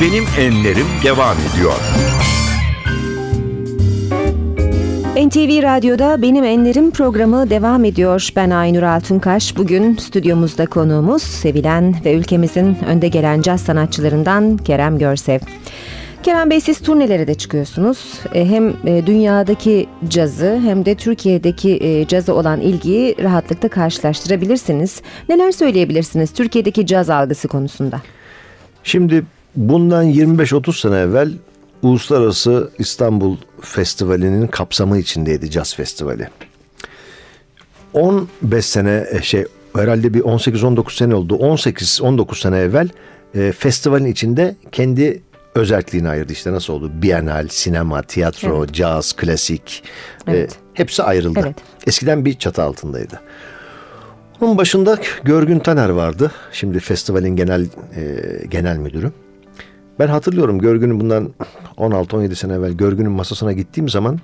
Benim Enlerim devam ediyor. NTV Radyo'da Benim Enlerim programı devam ediyor. Ben Aynur Altunkaş. Bugün stüdyomuzda konuğumuz sevilen ve ülkemizin önde gelen caz sanatçılarından Kerem Görsev. Kerem Bey siz turnelere de çıkıyorsunuz. E, hem e, dünyadaki cazı hem de Türkiye'deki e, caza olan ilgiyi rahatlıkla karşılaştırabilirsiniz. Neler söyleyebilirsiniz Türkiye'deki caz algısı konusunda? Şimdi bundan 25-30 sene evvel Uluslararası İstanbul Festivali'nin kapsamı içindeydi Caz Festivali. 15 sene şey herhalde bir 18-19 sene oldu. 18-19 sene evvel e, festivalin içinde kendi özelliğini ayırdı. İşte nasıl oldu? Bienal, sinema, tiyatro, evet. caz, klasik evet. e, hepsi ayrıldı. Evet. Eskiden bir çatı altındaydı. Onun başında Görgün Taner vardı. Şimdi festivalin genel e, genel müdürü. Ben hatırlıyorum Görgün'ün bundan 16-17 sene evvel Görgün'ün masasına gittiğim zaman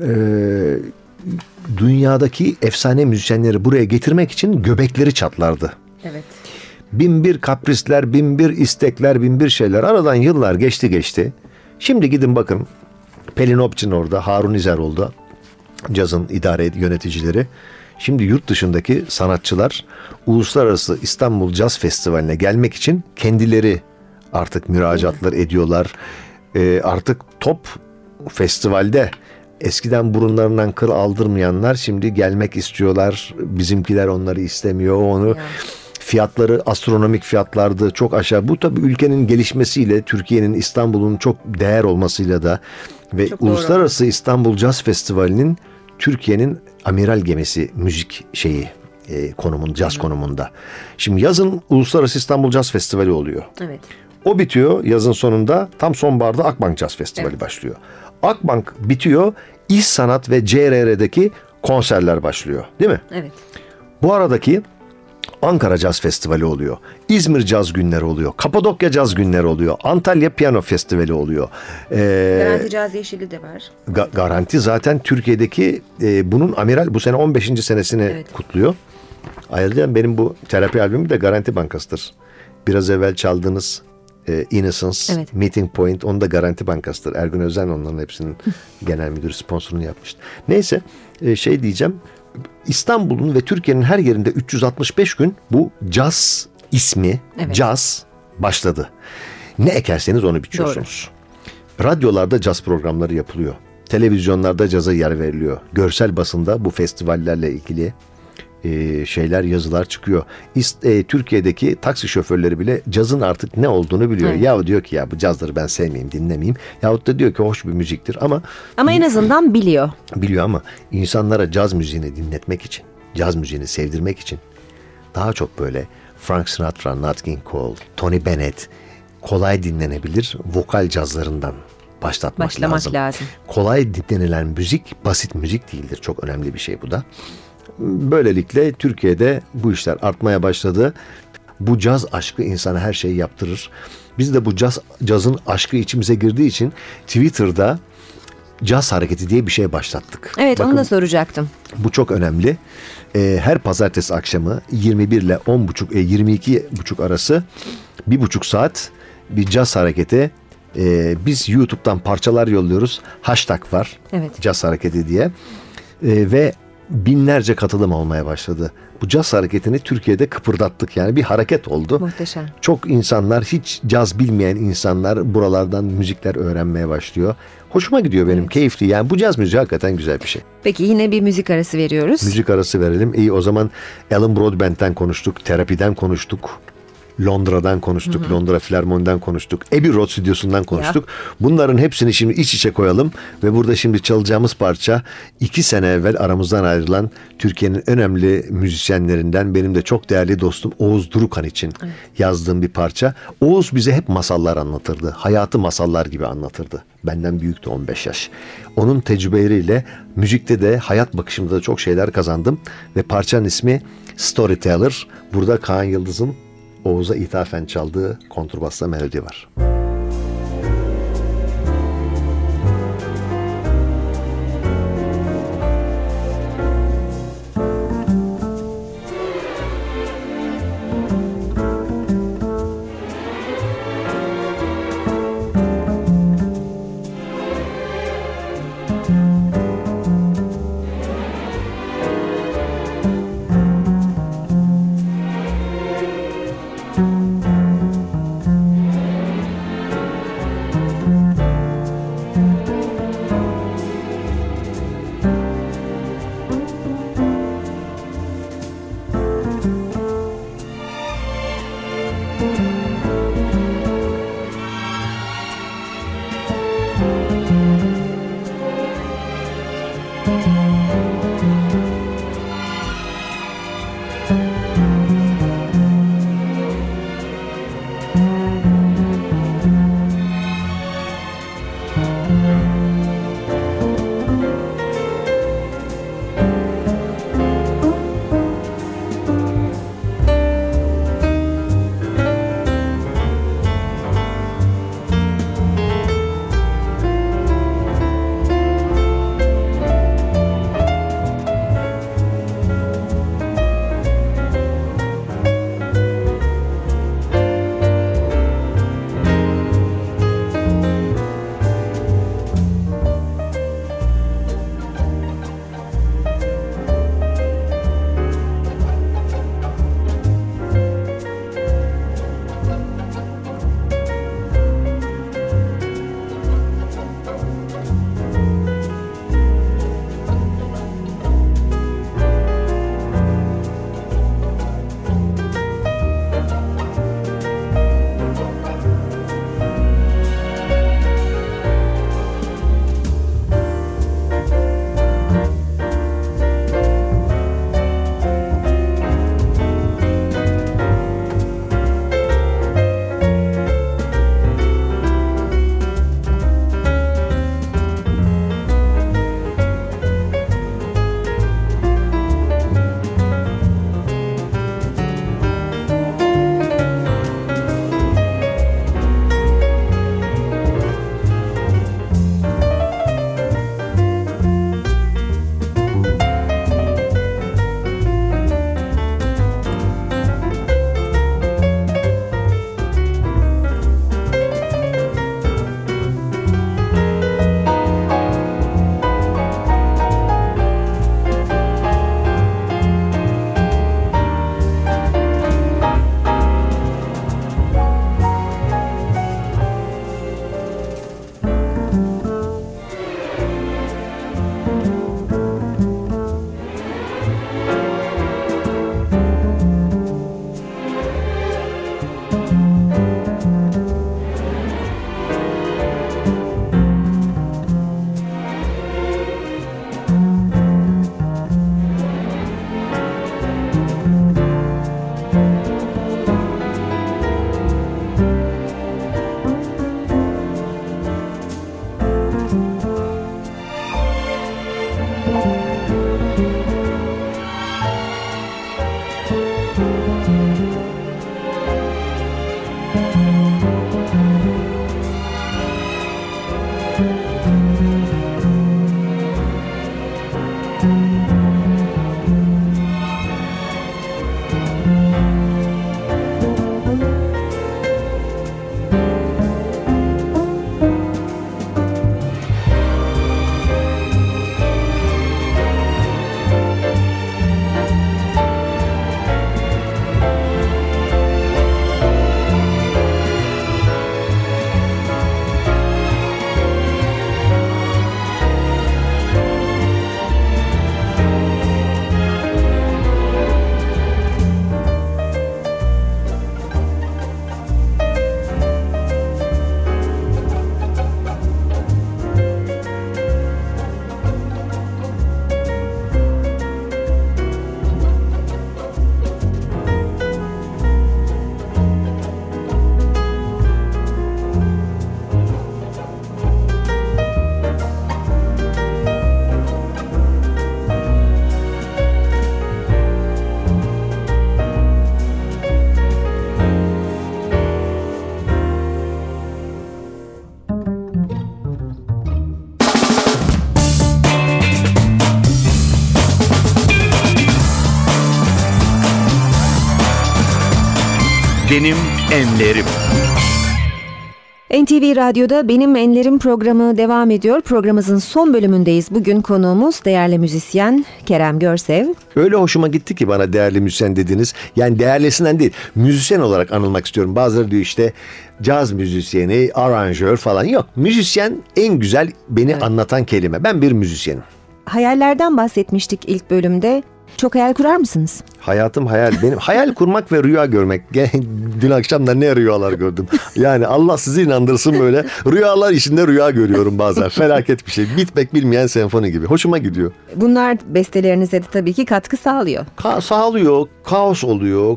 e, dünyadaki efsane müzisyenleri buraya getirmek için göbekleri çatlardı. Evet. Bin bir kaprisler, bin bir istekler, bin bir şeyler. Aradan yıllar geçti geçti. Şimdi gidin bakın. Pelin Opçin orada, Harun İzer oldu. Cazın idare yöneticileri. Şimdi yurt dışındaki sanatçılar Uluslararası İstanbul Caz Festivali'ne gelmek için kendileri artık müracaatlar ediyorlar. Ee, artık top festivalde eskiden burunlarından kıl aldırmayanlar şimdi gelmek istiyorlar. Bizimkiler onları istemiyor. Onu yani fiyatları astronomik fiyatlardı çok aşağı. Bu tabii ülkenin gelişmesiyle Türkiye'nin İstanbul'un çok değer olmasıyla da ve çok Uluslararası doğru. İstanbul Jazz Festivali'nin Türkiye'nin amiral gemisi müzik şeyi e, konumun caz konumunda. Şimdi yazın Uluslararası İstanbul Jazz Festivali oluyor. Evet. O bitiyor yazın sonunda tam sonbaharda Akbank Jazz Festivali evet. başlıyor. Akbank bitiyor İş Sanat ve CRR'deki konserler başlıyor değil mi? Evet. Bu aradaki Ankara Caz Festivali oluyor. İzmir Caz Günleri oluyor. Kapadokya Caz Günleri oluyor. Antalya Piyano Festivali oluyor. Ee, Garanti Caz Yeşili de var. Ga- Garanti zaten Türkiye'deki e, bunun amiral bu sene 15. senesini evet. kutluyor. Ayrıca benim bu terapi albümü de Garanti Bankası'dır. Biraz evvel çaldığınız e, Innocence, evet. Meeting Point onu da Garanti Bankası'dır. Ergun Özen onların hepsinin genel müdürü sponsorunu yapmıştı. Neyse e, şey diyeceğim İstanbul'un ve Türkiye'nin her yerinde 365 gün bu caz ismi, evet. caz başladı. Ne ekerseniz onu biçiyorsunuz. Doğru. Radyolarda caz programları yapılıyor. Televizyonlarda caza yer veriliyor. Görsel basında bu festivallerle ilgili e, şeyler yazılar çıkıyor. İst, e, Türkiye'deki taksi şoförleri bile cazın artık ne olduğunu biliyor. Evet. Ya diyor ki ya bu cazları ben sevmeyeyim dinlemeyeyim. Yahut da diyor ki hoş bir müziktir ama ama en azından biliyor. Biliyor ama insanlara caz müziğini dinletmek için, caz müziğini sevdirmek için daha çok böyle Frank Sinatra, Nat King Cole, Tony Bennett kolay dinlenebilir vokal cazlarından başlatmak Başlamak lazım. lazım. Kolay dinlenilen müzik basit müzik değildir. Çok önemli bir şey bu da. Böylelikle Türkiye'de bu işler artmaya başladı. Bu caz aşkı insana her şeyi yaptırır. Biz de bu caz cazın aşkı içimize girdiği için Twitter'da caz hareketi diye bir şey başlattık. Evet Bakın, onu da soracaktım. Bu çok önemli. Ee, her pazartesi akşamı 21 ile 10 buçuk, e, 22 buçuk arası bir buçuk saat bir caz hareketi. Ee, biz YouTube'dan parçalar yolluyoruz. Hashtag var. Evet. Caz hareketi diye. Ee, ve binlerce katılım olmaya başladı. Bu caz hareketini Türkiye'de kıpırdattık yani bir hareket oldu. Muhteşem. Çok insanlar hiç caz bilmeyen insanlar buralardan müzikler öğrenmeye başlıyor. Hoşuma gidiyor benim evet. keyifli yani bu caz müziği hakikaten güzel bir şey. Peki yine bir müzik arası veriyoruz. Müzik arası verelim. İyi o zaman Alan Broadbent'ten konuştuk, terapiden konuştuk. Londra'dan konuştuk, hı hı. Londra Filarmoni'den konuştuk, Abbey Road stüdyosundan konuştuk. Ya. Bunların hepsini şimdi iç içe koyalım ve burada şimdi çalacağımız parça iki sene evvel aramızdan ayrılan Türkiye'nin önemli müzisyenlerinden benim de çok değerli dostum Oğuz Durukan için evet. yazdığım bir parça. Oğuz bize hep masallar anlatırdı. Hayatı masallar gibi anlatırdı. Benden büyüktü 15 yaş. Onun tecrübeleriyle müzikte de hayat bakışımda da çok şeyler kazandım ve parçanın ismi Storyteller. Burada Kaan Yıldız'ın Oğuz'a ithafen çaldığı kontrbasla melodi var. Benim Enlerim. NTV Radyo'da Benim Enlerim programı devam ediyor. Programımızın son bölümündeyiz. Bugün konuğumuz değerli müzisyen Kerem Görsev. Öyle hoşuma gitti ki bana değerli müzisyen dediniz. Yani değerlisinden değil, müzisyen olarak anılmak istiyorum. Bazıları diyor işte caz müzisyeni, aranjör falan. Yok, müzisyen en güzel beni anlatan kelime. Ben bir müzisyenim. Hayallerden bahsetmiştik ilk bölümde. Çok hayal kurar mısınız? Hayatım hayal benim. hayal kurmak ve rüya görmek. Dün akşam da ne rüyalar gördüm. Yani Allah sizi inandırsın böyle. Rüyalar içinde rüya görüyorum bazen. Felaket bir şey. Bitmek bilmeyen senfoni gibi. Hoşuma gidiyor. Bunlar bestelerinize de tabii ki katkı sağlıyor. Ka- sağlıyor, kaos oluyor,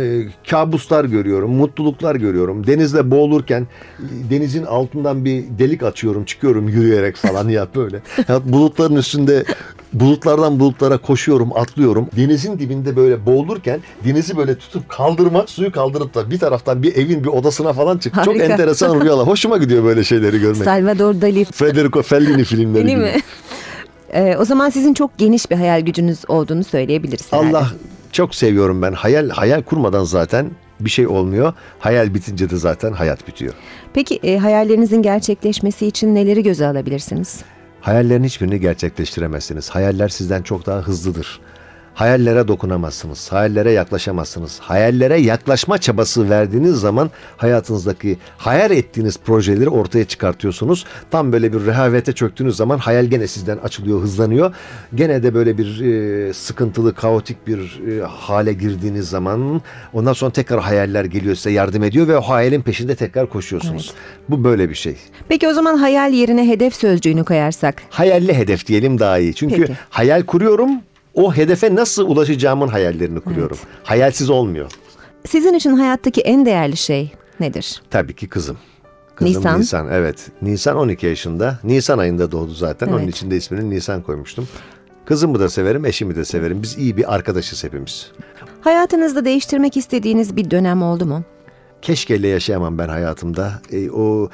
e, kabuslar görüyorum, mutluluklar görüyorum. Denizde boğulurken e, denizin altından bir delik açıyorum, çıkıyorum yürüyerek falan ya böyle. Ya bulutların üstünde bulutlardan bulutlara koşuyorum, atlıyorum. Denizin dibinde böyle boğulurken denizi böyle tutup kaldırmak, suyu kaldırıp da bir taraftan bir evin bir odasına falan çık. Çok enteresan rüyalar. Hoşuma gidiyor böyle şeyleri görmek. Salvador Dali Federico Fellini filmleri değil gibi. mi? Ee, o zaman sizin çok geniş bir hayal gücünüz olduğunu söyleyebiliriz. herhalde. Allah çok seviyorum ben. Hayal hayal kurmadan zaten bir şey olmuyor. Hayal bitince de zaten hayat bitiyor. Peki e, hayallerinizin gerçekleşmesi için neleri göze alabilirsiniz? Hayallerin hiçbirini gerçekleştiremezsiniz. Hayaller sizden çok daha hızlıdır. Hayallere dokunamazsınız. Hayallere yaklaşamazsınız. Hayallere yaklaşma çabası verdiğiniz zaman hayatınızdaki hayal ettiğiniz projeleri ortaya çıkartıyorsunuz. Tam böyle bir rehavete çöktüğünüz zaman hayal gene sizden açılıyor, hızlanıyor. Gene de böyle bir e, sıkıntılı, kaotik bir e, hale girdiğiniz zaman ondan sonra tekrar hayaller geliyor size yardım ediyor ve o hayalin peşinde tekrar koşuyorsunuz. Bu böyle bir şey. Peki o zaman hayal yerine hedef sözcüğünü koyarsak? Hayalli hedef diyelim daha iyi. Çünkü Peki. hayal kuruyorum. O hedefe nasıl ulaşacağımın hayallerini kuruyorum. Hayalsiz olmuyor. Sizin için hayattaki en değerli şey nedir? Tabii ki kızım. Kızım Nisan. Nisan. evet. Nisan 12 yaşında. Nisan ayında doğdu zaten. Onun Evet. için de ismini Nisan koymuştum. Kızımı da severim, eşimi de severim. Biz iyi bir arkadaşız hepimiz. Hayatınızda değiştirmek istediğiniz bir dönem oldu mu? Keşkeyle yaşayamam ben hayatımda. E, o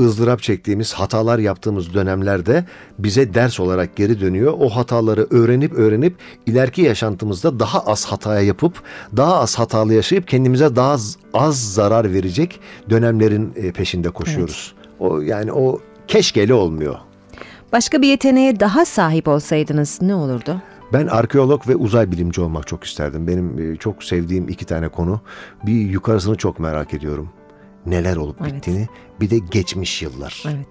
ızdırap çektiğimiz, hatalar yaptığımız dönemlerde bize ders olarak geri dönüyor. O hataları öğrenip öğrenip ileriki yaşantımızda daha az hataya yapıp, daha az hatalı yaşayıp kendimize daha az, az zarar verecek dönemlerin e, peşinde koşuyoruz. O yani o keşkeli olmuyor. Başka bir yeteneğe daha sahip olsaydınız ne olurdu? Ben arkeolog ve uzay bilimci olmak çok isterdim. Benim e, çok sevdiğim iki tane konu. Bir yukarısını çok merak ediyorum. Neler olup Evet. bittiğini. Bir de geçmiş yıllar. Evet.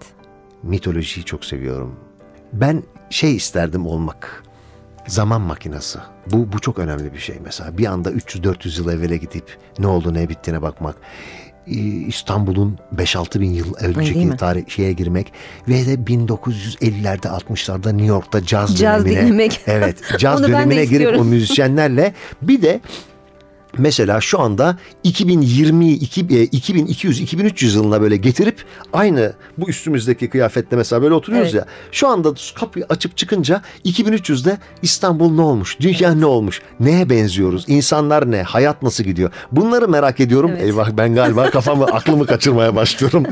Mitolojiyi çok seviyorum. Ben şey isterdim olmak. Zaman makinesi. Bu, bu çok önemli bir şey mesela. Bir anda 300-400 yıl evvele gidip ne oldu ne bittiğine bakmak. İstanbul'un 5-6 bin yıl önceki tarih şeye girmek ve de 1950'lerde 60'larda New York'ta caz, Caz dönemine dinlemek. evet caz dönemine girip o müzisyenlerle bir de Mesela şu anda 2020, iki- e, 2200, 2300 yılına böyle getirip aynı bu üstümüzdeki kıyafetle mesela böyle oturuyoruz Evet. ya. Şu anda kapıyı açıp çıkınca 2300'de İstanbul ne olmuş? Dünya ne olmuş? Neye benziyoruz? İnsanlar ne? Hayat nasıl gidiyor? Bunları merak ediyorum. Evet. Eyvah ben galiba kafamı aklımı kaçırmaya başlıyorum.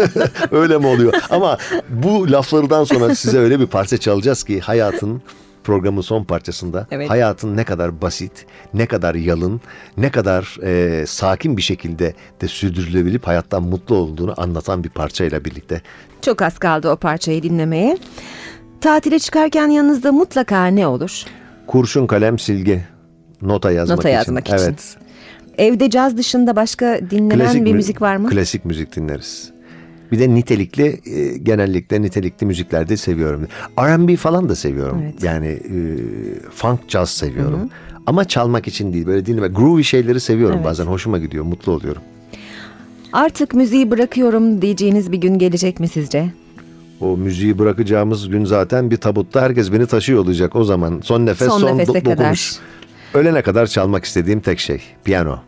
öyle mi oluyor? Ama bu laflardan sonra size öyle bir parça çalacağız ki hayatın programın son parçasında Evet. hayatın ne kadar basit, ne kadar yalın, ne kadar e, sakin bir şekilde de sürdürülebilip hayattan mutlu olduğunu anlatan bir parçayla birlikte. Çok az kaldı o parçayı dinlemeye. Tatile çıkarken yanınızda mutlaka ne olur? Kurşun kalem silgi nota yazmak Nota için. yazmak için. Evet. Evde caz dışında başka dinlenen bir mü- müzik var mı? Klasik müzik dinleriz. Bir de nitelikli, e, genellikle nitelikli müzikler de seviyorum. R&B falan da seviyorum. Evet. Yani e, funk jazz seviyorum. Ama çalmak için değil, böyle dinleme. Groovy şeyleri seviyorum Evet. bazen. Hoşuma gidiyor, mutlu oluyorum. Artık müziği bırakıyorum diyeceğiniz bir gün gelecek mi sizce? O müziği bırakacağımız gün zaten bir tabutta herkes beni taşıyor olacak o zaman. Son nefes, Son son, kadar. dokunuş. Ölene kadar çalmak istediğim tek şey. Piyano.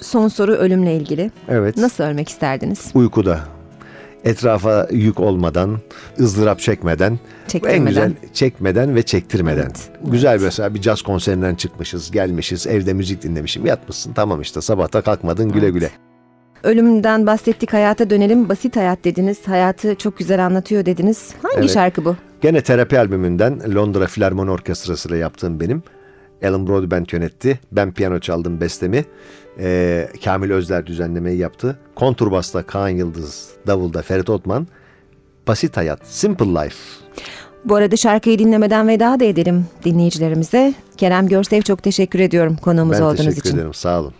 Son soru ölümle ilgili. Evet. Nasıl ölmek isterdiniz? Uykuda. Etrafa yük olmadan, ızdırap çekmeden, en güzel çekmeden ve çektirmeden. Evet, Güzel mesela bir caz konserinden çıkmışız, gelmişiz, evde müzik dinlemişim, yatmışsın. Tamam işte sabahta kalkmadın güle güle. Ölümden bahsettik hayata dönelim. Basit hayat dediniz. Hayatı çok güzel anlatıyor dediniz. Hangi Evet. şarkı bu? Gene terapi albümünden Londra Filarmoni Orkestrası ile yaptığım benim. Alan Broadbent yönetti. Ben piyano çaldım bestemi. Ee, Kamil Özler düzenlemeyi yaptı. Konturbasta Kaan Yıldız, Davulda Ferit Otman. Basit Hayat, Simple Life. Bu arada şarkıyı dinlemeden veda da edelim dinleyicilerimize. Kerem Görsev çok teşekkür ediyorum konuğumuz ben olduğunuz teşekkür için. ederim. Sağ olun.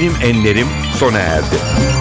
Benim Enlerim sona erdi.